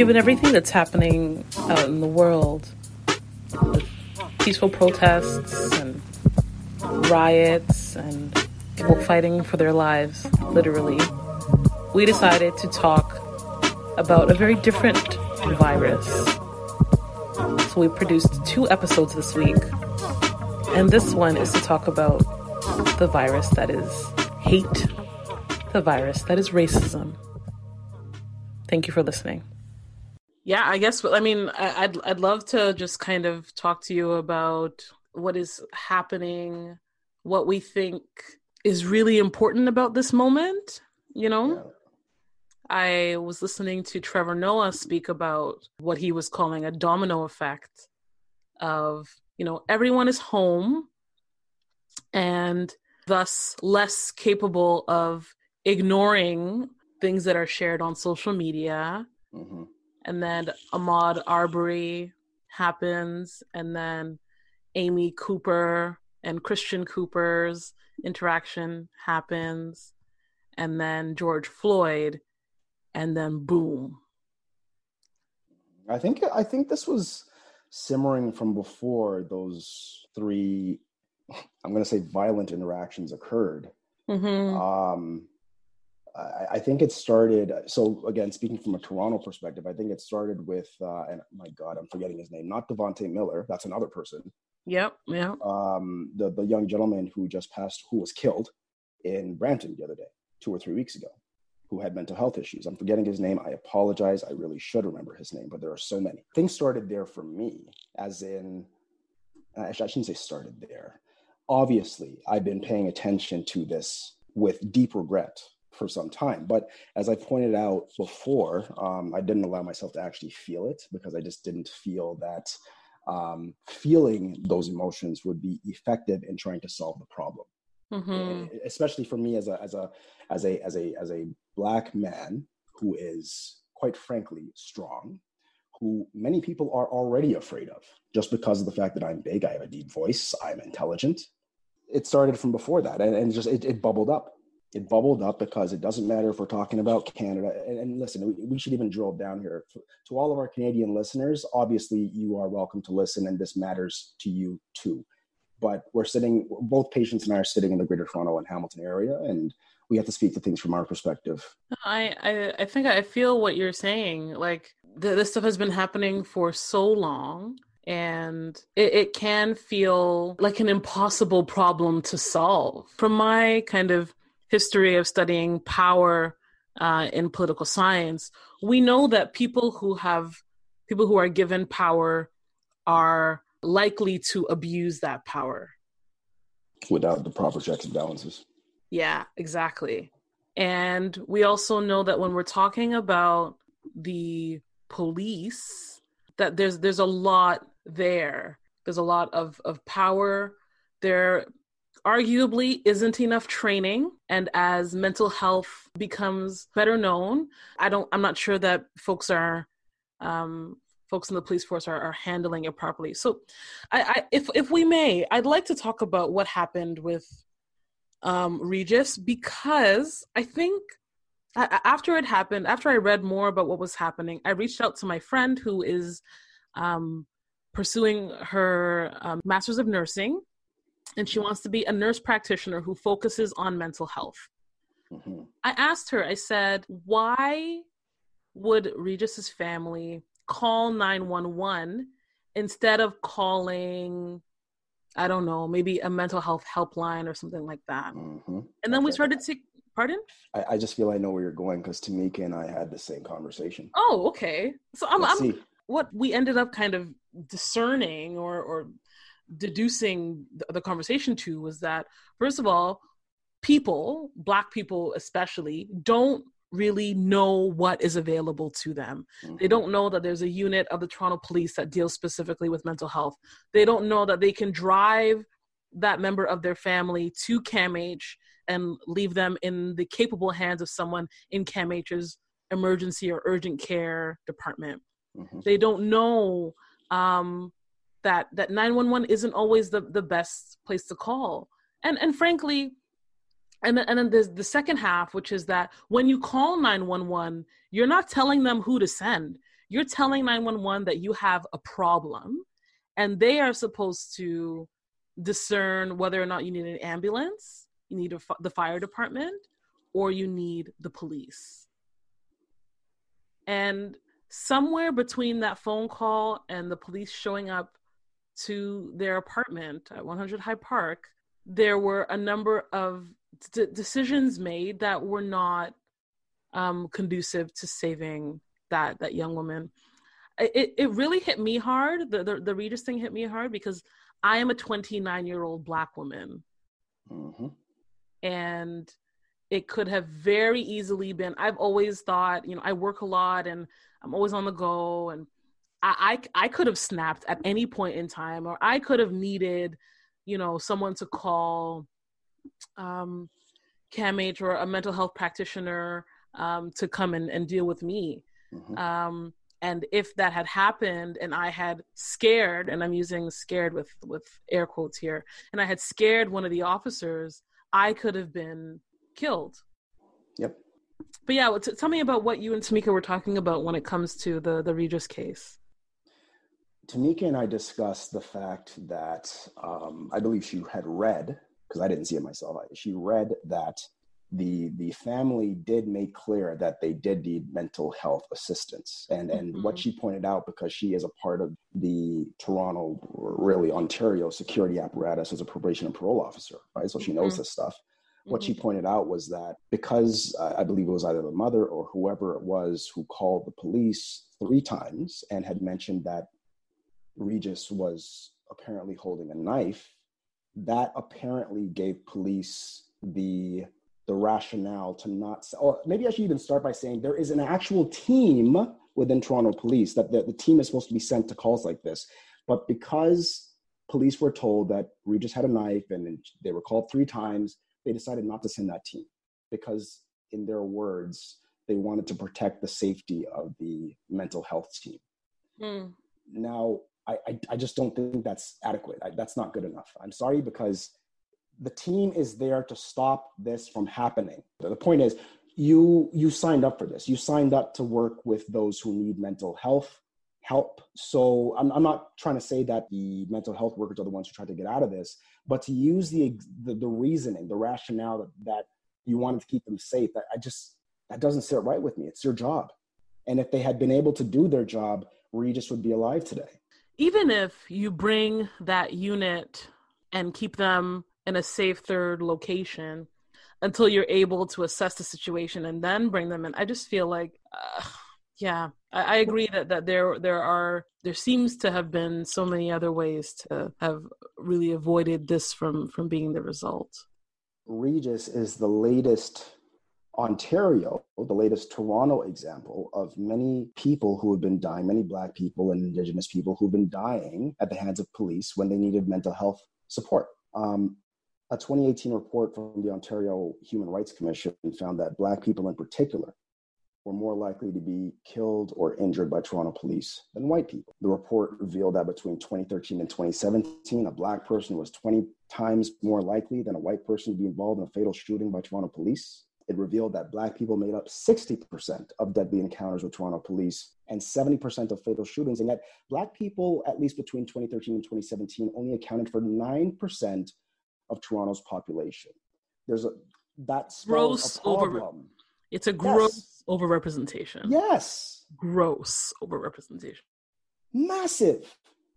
Given everything that's happening out in the world, with peaceful protests and riots and people fighting for their lives, literally, we decided to talk about a very different virus. So we produced two episodes this week. And this one is to talk about the virus that is hate, the virus that is racism. Thank you for listening. Yeah, I guess I mean I'd I'd love to just kind of talk to you about what is happening, what we think is really important about this moment, you know? Yeah. I was listening to Trevor Noah speak about what he was calling a domino effect of, you know, everyone is home and thus less capable of ignoring things that are shared on social media. Mm-hmm. And then Ahmaud Arbery happens, and then Amy Cooper and Christian Cooper's interaction happens, and then George Floyd, and then boom. I think I think this was simmering from before those three I'm going to say violent interactions occurred. Mm-hmm. Um, I, I, think it started. So again, speaking from a Toronto perspective, I think it started with, uh, and my God, I'm forgetting his name. Not Dafonte Miller. That's another person. Yep. Yeah. Um, the the young gentleman who just passed, who was killed in Brampton the other day, two or three weeks ago, who had mental health issues. I'm forgetting his name. I apologize. I really should remember his name, but there are so many. Things started there for me, as in, I shouldn't say started there obviously I've been paying attention to this with deep regret for some time. But as I pointed out before, um, I didn't allow myself to actually feel it because I just didn't feel that um, feeling those emotions would be effective in trying to solve the problem. Mm-hmm. Especially for me as a as a as a as a as a black man who is quite frankly strong who many people are already afraid of just because of the fact that I'm big, I have a deep voice, I'm intelligent, it started from before that and, and just it, it, bubbled up it bubbled up because it doesn't matter if we're talking about canada. And, and listen we, we, should even drill down here. To all of our canadian listeners obviously you are welcome to listen and this matters to you too. But we're sitting both Patience and i are sitting in the greater toronto and hamilton area and we have to speak to things from our perspective. I i, I think i feel what you're saying. Like this stuff has been happening for so long and it, it, can feel like an impossible problem to solve. From my kind of history of studying power uh, in political science, we know that people who have people who are given power are likely to abuse that power without the proper checks and balances. Yeah, exactly. And we also know that when we're talking about the police, that there's there's a lot there. There's a lot of, of power. There arguably isn't enough training. And as mental health becomes better known, I don't, I'm not sure that folks are, um, folks in the police force are, are handling it properly. So I, I, if, if we may, I'd like to talk about what happened with um, Regis because I think after it happened, after I read more about what was happening, I reached out to my friend who is um, pursuing her um, master's of nursing and she wants to be a nurse practitioner who focuses on mental health mm-hmm. i asked her i said why would regis's family call 911 instead of calling i don't know maybe a mental health helpline or something like that mm-hmm. and then okay. we started to pardon I, I, just feel i know where you're going because tamika and i had the same conversation oh okay so i'm, I'm what we ended up kind of discerning or or deducing the, the conversation to was that first of all people black people especially don't really know what is available to them. Mm-hmm. They don't know that there's a unit of the Toronto police that deals specifically with mental health. They don't know that they can drive that member of their family to CAMH and leave them in the capable hands of someone in CAMH's emergency or urgent care department. Mm-hmm. They don't know um, that that 911 isn't always the, the best place to call. And and frankly, and then, and then there's the second half, which is that when you call 911, you're not telling them who to send. You're telling 911 that you have a problem, and they are supposed to discern whether or not you need an ambulance, you need a, the fire department, or you need the police. And somewhere between that phone call and the police showing up to their apartment at 100 High Park, there were a number of d- decisions made that were not um, conducive to saving that that young woman. It it really hit me hard. The the, the Regis thing hit me hard because I am a 29 year old black woman, mm-hmm. and it could have very easily been. I've always thought, you know, I work a lot and I'm always on the go, and I I, I could have snapped at any point in time, or I could have needed, you know, someone to call um, CAMH or a mental health practitioner um, to come and, and deal with me. Mm-hmm. Um, and if that had happened and I had scared, and I'm using scared with, with air quotes here, and I had scared one of the officers, I could have been killed. Yep. But yeah, t- tell me about what you and Tamika were talking about when it comes to the, the Regis case. Tamika and I discussed the fact that um, I believe she had read because I didn't see it myself. She read that the the family did make clear that they did need mental health assistance and and mm-hmm. what she pointed out because she is a part of the toronto really ontario security apparatus as a probation and parole officer right so she knows mm-hmm. this stuff what mm-hmm. she pointed out was that because uh, i believe it was either the mother or whoever it was who called the police three times and had mentioned that regis was apparently holding a knife that apparently gave police the the rationale to not or maybe i should even start by saying there is an actual team within toronto police that the, the team is supposed to be sent to calls like this but because police were told that regis had a knife and they were called three times they decided not to send that team because in their words they wanted to protect the safety of the mental health team mm. now I, I, I just don't think that's adequate. I, that's not good enough. I'm sorry because the team is there to stop this from happening. The point is, you you signed up for this. You signed up to work with those who need mental health help. So I'm, I'm not trying to say that the mental health workers are the ones who try to get out of this, but to use the the, the reasoning, the rationale that, that you wanted to keep them safe, I just that doesn't sit right with me. It's your job, and if they had been able to do their job, Regis would be alive today even if you bring that unit and keep them in a safe third location until you're able to assess the situation and then bring them in i just feel like uh, yeah I, I, agree that, that there there are there seems to have been so many other ways to have really avoided this from from being the result. Regis is the latest Ontario, the latest Toronto example of many people who have been dying, many Black people and Indigenous people who've been dying at the hands of police when they needed mental health support. Um, a 2018 report from the Ontario Human Rights Commission found that Black people in particular were more likely to be killed or injured by Toronto police than white people. The report revealed that between 2013 and 2017, a Black person was 20 times more likely than a white person to be involved in a fatal shooting by Toronto police it revealed that Black people made up 60% of deadly encounters with Toronto police and 70% of fatal shootings. And yet, Black people, at least between 2013 and 2017, only accounted for 9% of Toronto's population. There's a that's gross a over. It's a gross yes. overrepresentation. Yes. Gross overrepresentation. Massive.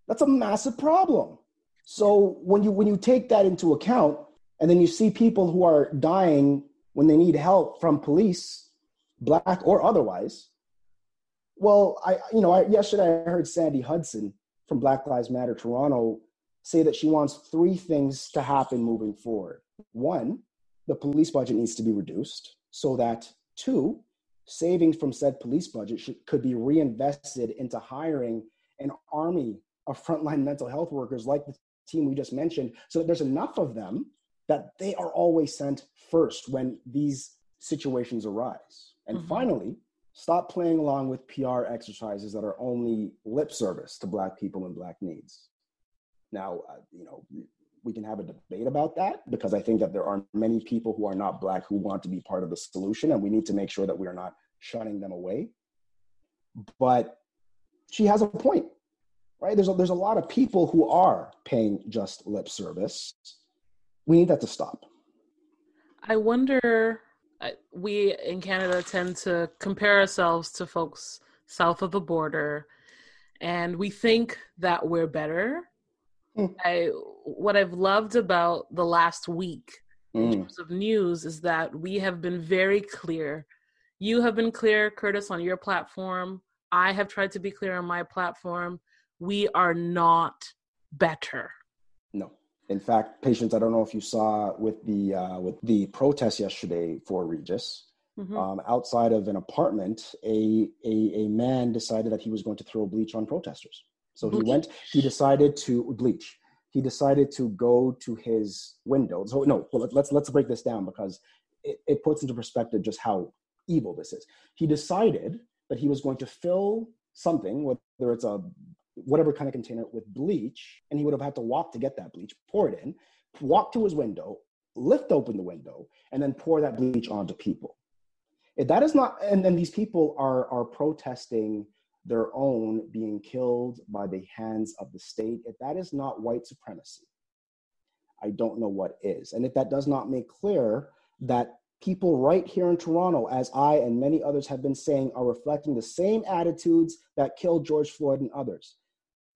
That's a massive problem. So when you when you take that into account, and then you see people who are dying when they need help from police, black or otherwise, Well, I you know I, yesterday I heard Sandy Hudson from Black Lives Matter Toronto say that she wants three things to happen moving forward. One, the police budget needs to be reduced so that two, savings from said police budget should, could be reinvested into hiring an army of frontline mental health workers like the team we just mentioned, so that there's enough of them that they are always sent first when these situations arise. And mm-hmm. finally, stop playing along with PR exercises that are only lip service to Black people and Black needs. Now, uh, you know, we can have a debate about that because I think that there are many people who are not Black who want to be part of the solution, and we need to make sure that we are not shunning them away. But she has a point, right? There's a, there's a lot of people who are paying just lip service. We need that to stop. I wonder, we in Canada tend to compare ourselves to folks south of the border, and we think that we're better Mm. I what I've loved about the last week in mm. terms of news is that we have been very clear. You have been clear, Curtis, on your platform. I have tried to be clear on my platform. We are not better. In fact, Patience, I don't know if you saw with the uh, with the protest yesterday for Regis. Mm-hmm. Um, outside of an apartment, a, a a man decided that he was going to throw bleach on protesters. So he went, he decided to bleach. He decided to go to his window. So no, well, let's let's break this down because it, it puts into perspective just how evil this is. He decided that he was going to fill something, whether it's a whatever kind of container with bleach, and he would have had to walk to get that bleach, pour it in, walk to his window, lift open the window, and then pour that bleach onto people. If that is not, and then these people are are protesting their own being killed by the hands of the state, if that is not white supremacy, I don't know what is. And if that does not make clear that people right here in Toronto, as I and many others have been saying, are reflecting the same attitudes that killed George Floyd and others.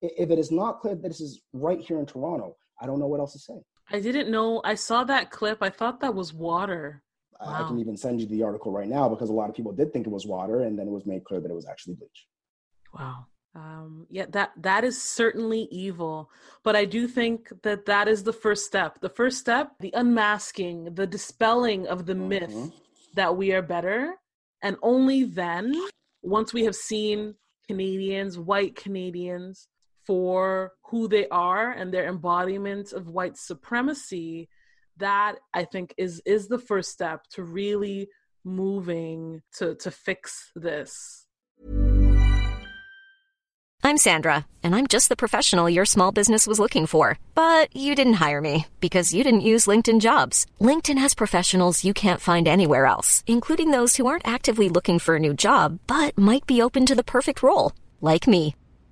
If it is not clear that this is right here in Toronto, I don't know what else to say. I didn't know. I saw that clip. I thought that was water. Wow. I can even send you the article right now because a lot of people did think it was water, and then it was made clear that it was actually bleach. Wow. Um, yeah, that that is certainly evil, but I do think that that is the first step. The first step, the unmasking, the dispelling of the mm-hmm. myth that we are better, and only then, once we have seen Canadians, white Canadians, for who they are and their embodiment of white supremacy, that I think is is the first step to really moving to to fix this. I'm Sandra, and I'm just the professional your small business was looking for. But you didn't hire me because you didn't use LinkedIn jobs. LinkedIn has professionals you can't find anywhere else, including those who aren't actively looking for a new job but might be open to the perfect role, like me.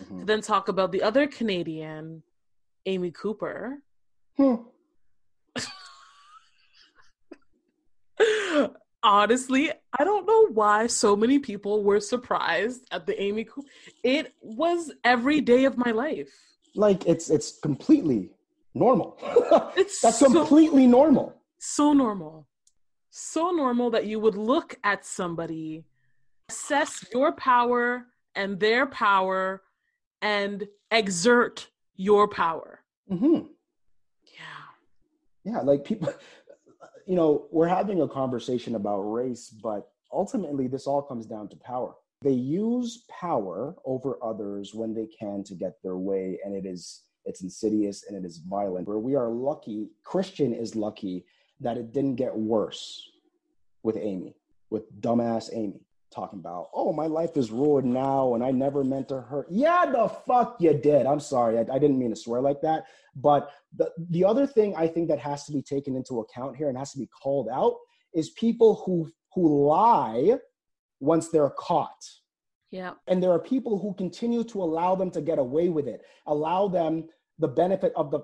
mm-hmm. to then talk about the other Canadian, Amy Cooper. Hmm. Honestly, I don't know why so many people were surprised at the Amy Cooper. It was every day of my life. Like it's it's completely normal. it's that's so, completely normal. So normal. So normal that you would look at somebody, assess your power and their power and exert your power. Mm-hmm. Yeah. Yeah. Like people, you know, we're having a conversation about race, but ultimately this all comes down to power. They use power over others when they can to get their way, and it is it's insidious and it is violent. Where we are lucky, Christian is lucky that it didn't get worse with Amy, with dumbass Amy talking about, oh, my life is ruined now and I never meant to hurt. Yeah, the fuck you did. I'm sorry. I, I, didn't mean to swear like that. But the, the other thing I think that has to be taken into account here and has to be called out is people who who lie once they're caught. Yeah. And there are people who continue to allow them to get away with it, allow them the benefit of the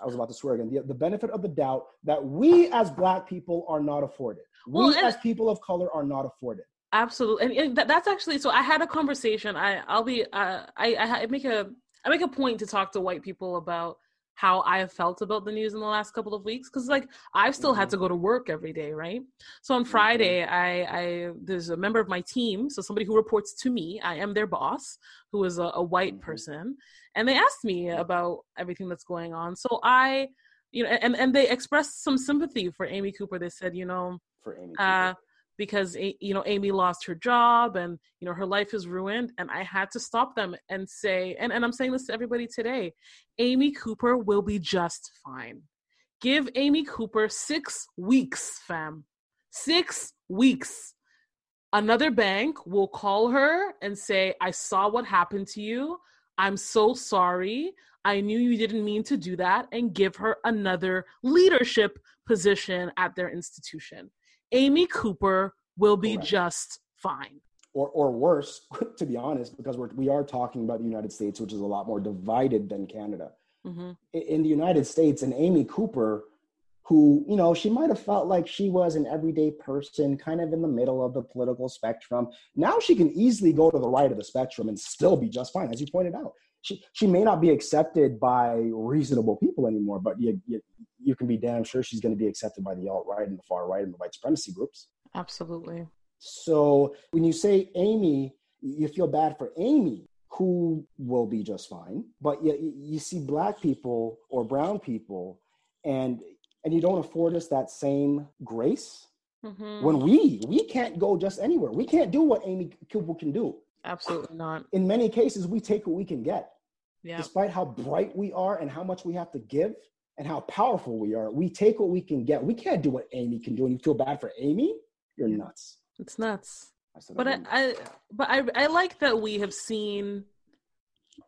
I was about to swear again, the, the benefit of the doubt that we as black people are not afforded. Well, we as people of color are not afforded. Absolutely, and, and that, that's actually so. I had a conversation. I I'll be uh, I I make a I make a point to talk to white people about how I have felt about the news in the last couple of weeks because like I've still mm-hmm. had to go to work every day, right? So on Friday, mm-hmm. I, I there's a member of my team, so somebody who reports to me. I am their boss, who is a, a white mm-hmm. person, and they asked me about everything that's going on. So I, you know, and and they expressed some sympathy for Amy Cooper. They said, you know, for Amy uh, because you know Amy lost her job and you know her life is ruined and I had to stop them and say and, and I'm saying this to everybody today Amy Cooper will be just fine. Give Amy Cooper 6 weeks fam. 6 weeks. Another bank will call her and say I saw what happened to you. I'm so sorry. I knew you didn't mean to do that and give her another leadership position at their institution. Amy Cooper will be Correct. just fine. Or, or worse, to be honest, because we're, we are talking about the United States, which is a lot more divided than Canada. Mm-hmm. In the United States, and Amy Cooper, who, you know, she might have felt like she was an everyday person, kind of in the middle of the political spectrum. Now she can easily go to the right of the spectrum and still be just fine, as you pointed out. She, she may not be accepted by reasonable people anymore, but you, you, you can be damn sure she's going to be accepted by the alt right and the far right and the white supremacy groups. Absolutely. So when you say Amy, you feel bad for Amy, who will be just fine. But you, you see black people or brown people, and and you don't afford us that same grace. Mm-hmm. When we we can't go just anywhere, we can't do what Amy Cooper can do. Absolutely not. In many cases, we take what we can get. Yeah. Despite how bright we are and how much we have to give, and how powerful we are. We take what we can get. We can't do what Amy can do, and you feel bad for Amy. You're nuts. It's nuts. I but I, I, but I, I like that we have seen,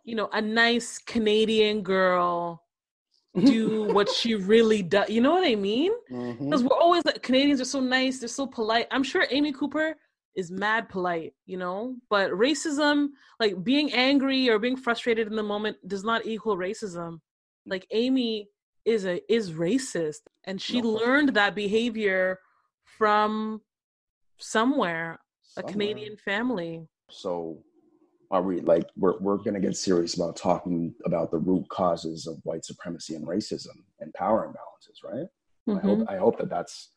you know, a nice Canadian girl do what she really does. You know what I mean? Because mm-hmm. we're always like Canadians are so nice, they're so polite. I'm sure Amy Cooper is mad polite, you know. But racism, like being angry or being frustrated in the moment, does not equal racism. Like Amy is a is racist and she no. learned that behavior from somewhere, somewhere, a Canadian family. So are we like we're we're gonna get serious about talking about the root causes of white supremacy and racism and power imbalances, right? Mm-hmm. I hope mm-hmm. I hope that that's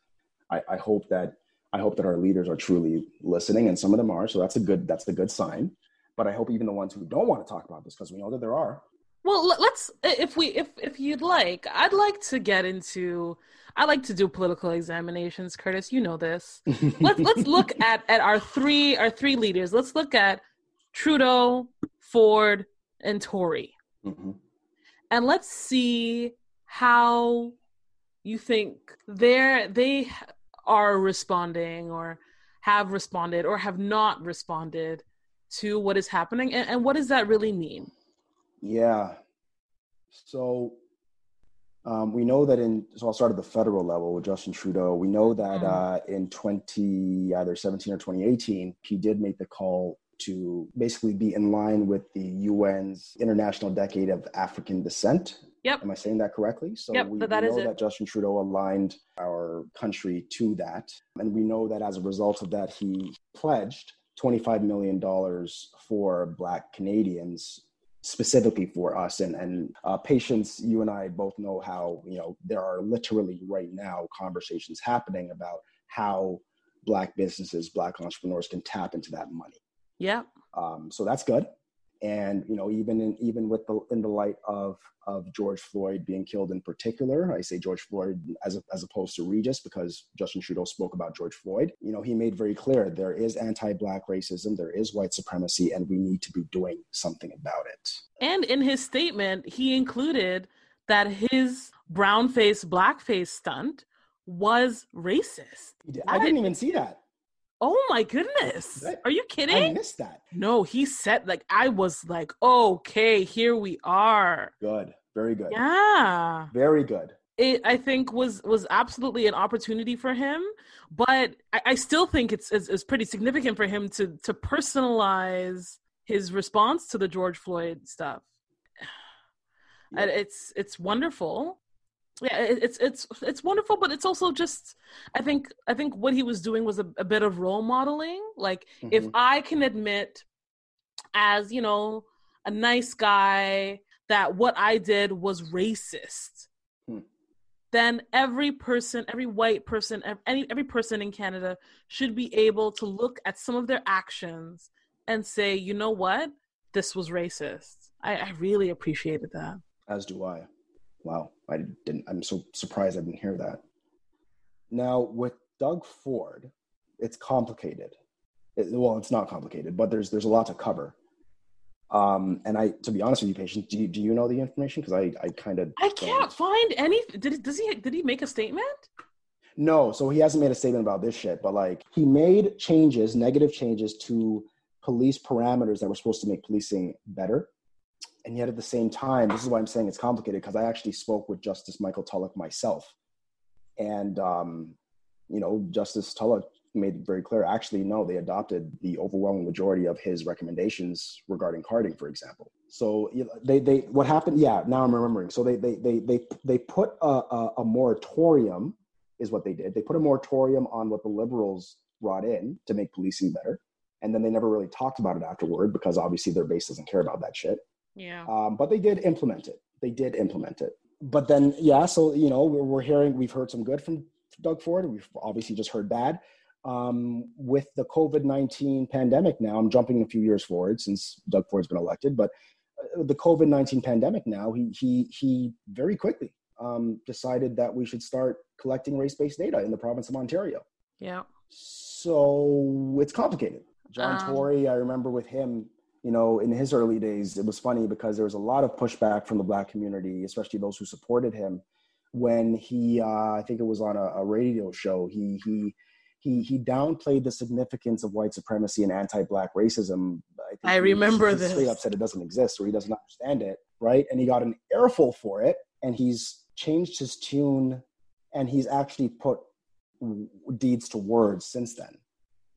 I, I hope that I hope that our leaders are truly listening, and some of them are. So that's a good that's a good sign. But I hope even the ones who don't want to talk about this, because we know that there are, well, let's if we if if you'd like, I'd like to get into I like to do political examinations, Curtis. You know this. let's let's look at at our three our three leaders. Let's look at Trudeau, Ford, and Tory, mm-hmm. and let's see how you think they're they are responding or have responded or have not responded to what is happening, and, and what does that really mean? Yeah. So um, we know that in, so I'll start at the federal level with Justin Trudeau. We know that mm. uh, in 20, either 17 or 2018, he did make the call to basically be in line with the UN's International Decade of African Descent. Yep. Am I saying that correctly? So yep, we, that we know that it. Justin Trudeau aligned our country to that. And we know that as a result of that, he pledged $25 million for Black Canadians specifically for us and and uh, patience you and i both know how you know there are literally right now conversations happening about how black businesses black entrepreneurs can tap into that money yeah um, so that's good and you know even in even with the in the light of of George Floyd being killed in particular I say George Floyd as a, as opposed to Regis because Justin Trudeau spoke about George Floyd you know he made very clear there is anti-black racism there is white supremacy and we need to be doing something about it and in his statement he included that his brown face black face stunt was racist. I didn't even see that. Oh my goodness. Are you kidding? I missed that. No, he said like I was like, okay, here we are. Good. Very good. Yeah. Very good. It I think was was absolutely an opportunity for him, but I, I still think it's, it's it's pretty significant for him to to personalize his response to the George Floyd stuff. Yeah. It's it's wonderful yeah it's it's it's wonderful but it's also just i think i think what he was doing was a, a bit of role modeling. Like mm-hmm. if i can admit as you know a nice guy that what i did was racist hmm. then every person every white person any every person in canada should be able to look at some of their actions and say you know what? This was racist. I, I really appreciated that. As do i Wow, I didn't. I'm so surprised I didn't hear that. Now with Doug Ford, it's complicated. It, well, it's not complicated, but there's there's a lot to cover. Um, and I, to be honest with you, patient, do you, do you know the information? Because I, I kind of I can't don't. find any. Did does he did he make a statement? No, so he hasn't made a statement about this shit. But like he made changes, negative changes to police parameters that were supposed to make policing better and yet at the same time, this is why I'm saying it's complicated because I actually spoke with Justice Michael Tulloch myself, and um, you know, Justice Tulloch made it very clear. Actually, no, they adopted the overwhelming majority of his recommendations regarding carding, for example. So they they what happened? Yeah, now I'm remembering. So they they they they they put a, a, a moratorium is what they did. They put a moratorium on what the liberals brought in to make policing better. And then they never really talked about it afterward because obviously their base doesn't care about that shit. Yeah. Um, but they did implement it. They did implement it. But then, yeah, so, you know, we're, we're hearing, we've heard some good from Doug Ford. We've obviously just heard bad. Um, with the COVID 19 pandemic now, I'm jumping a few years forward since Doug Ford's been elected, but uh, the COVID 19 pandemic now, he, he, he very quickly um, decided that we should start collecting race based data in the province of Ontario. Yeah. So it's complicated. John um, Tory, I remember with him, you know, in his early days, it was funny because there was a lot of pushback from the black community, especially those who supported him. When he, uh, I think it was on a, a radio show, he he he he downplayed the significance of white supremacy and anti-black racism. I, I remember this. Straight up said it doesn't exist or he doesn't understand it, right? And he got an earful for it, and he's changed his tune, and he's actually put deeds to words since then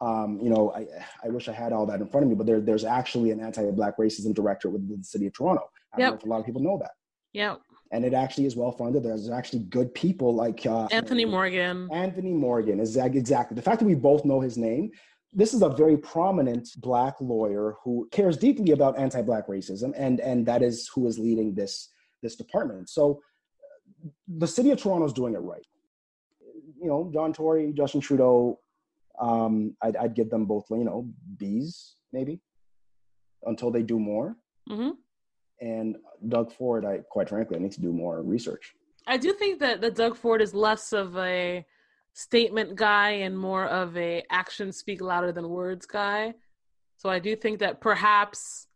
um, you know, I, I wish I had all that in front of me, but there, there's actually an anti-black racism director within the city of Toronto. I don't know if a lot of people know that. Yeah. And it actually is well funded. There's actually good people like uh, Anthony Morgan. Anthony Morgan is exactly the fact that we both know his name. This is a very prominent black lawyer who cares deeply about anti-black racism, and and that is who is leading this this department. So, the city of Toronto is doing it right. You know, John Tory, Justin Trudeau, um, I'd, I'd give them both, you know, B's maybe until they do more. Mm-hmm. And Doug Ford, I quite frankly, I need to do more research. I do think that, that Doug Ford is less of a statement guy and more of a actions speak louder than words guy. So I do think that perhaps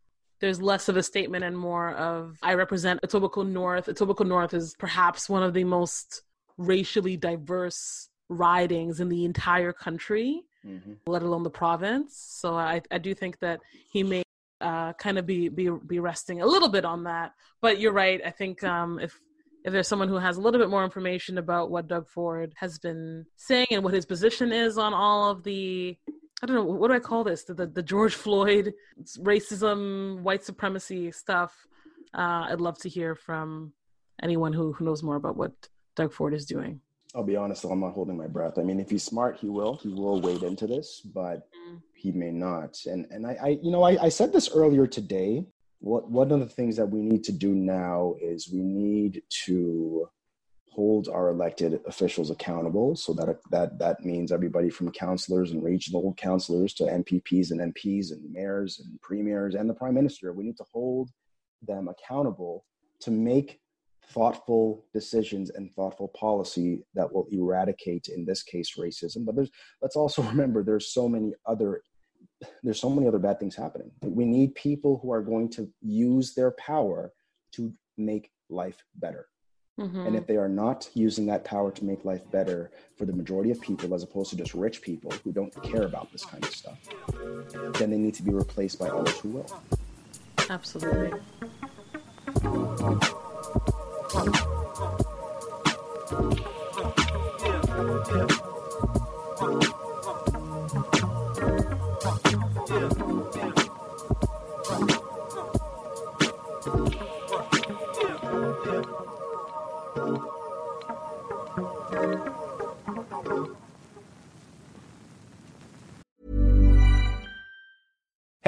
there's less of a statement and more of I represent Etobicoke North. Etobicoke North is perhaps one of the most racially diverse ridings in the entire country, mm-hmm. let alone the province. So I, I do think that he may uh, kind of be, be be resting a little bit on that. But you're right. I think um, if if there's someone who has a little bit more information about what Doug Ford has been saying and what his position is on all of the I don't know what do I call this the the, the George Floyd racism, white supremacy stuff. Uh, I'd love to hear from anyone who who knows more about what Doug Ford is doing. I'll be honest, I'm not holding my breath. I mean, if he's smart, he will. He will wade into this, but mm. he may not. And and I, I you know, I, I said this earlier today. What one of the things that we need to do now is we need to hold our elected officials accountable. So that that that means everybody from councillors and regional councillors to MPPs and MPs and mayors and premiers and the prime minister. We need to hold them accountable to make thoughtful decisions and thoughtful policy that will eradicate in this case racism but there's let's also remember there's so many other there's so many other bad things happening we need people who are going to use their power to make life better Mm-hmm. And if they are not using that power to make life better for the majority of people, as opposed to just rich people who don't care about this kind of stuff, then they need to be replaced by others who will. Absolutely. Yeah.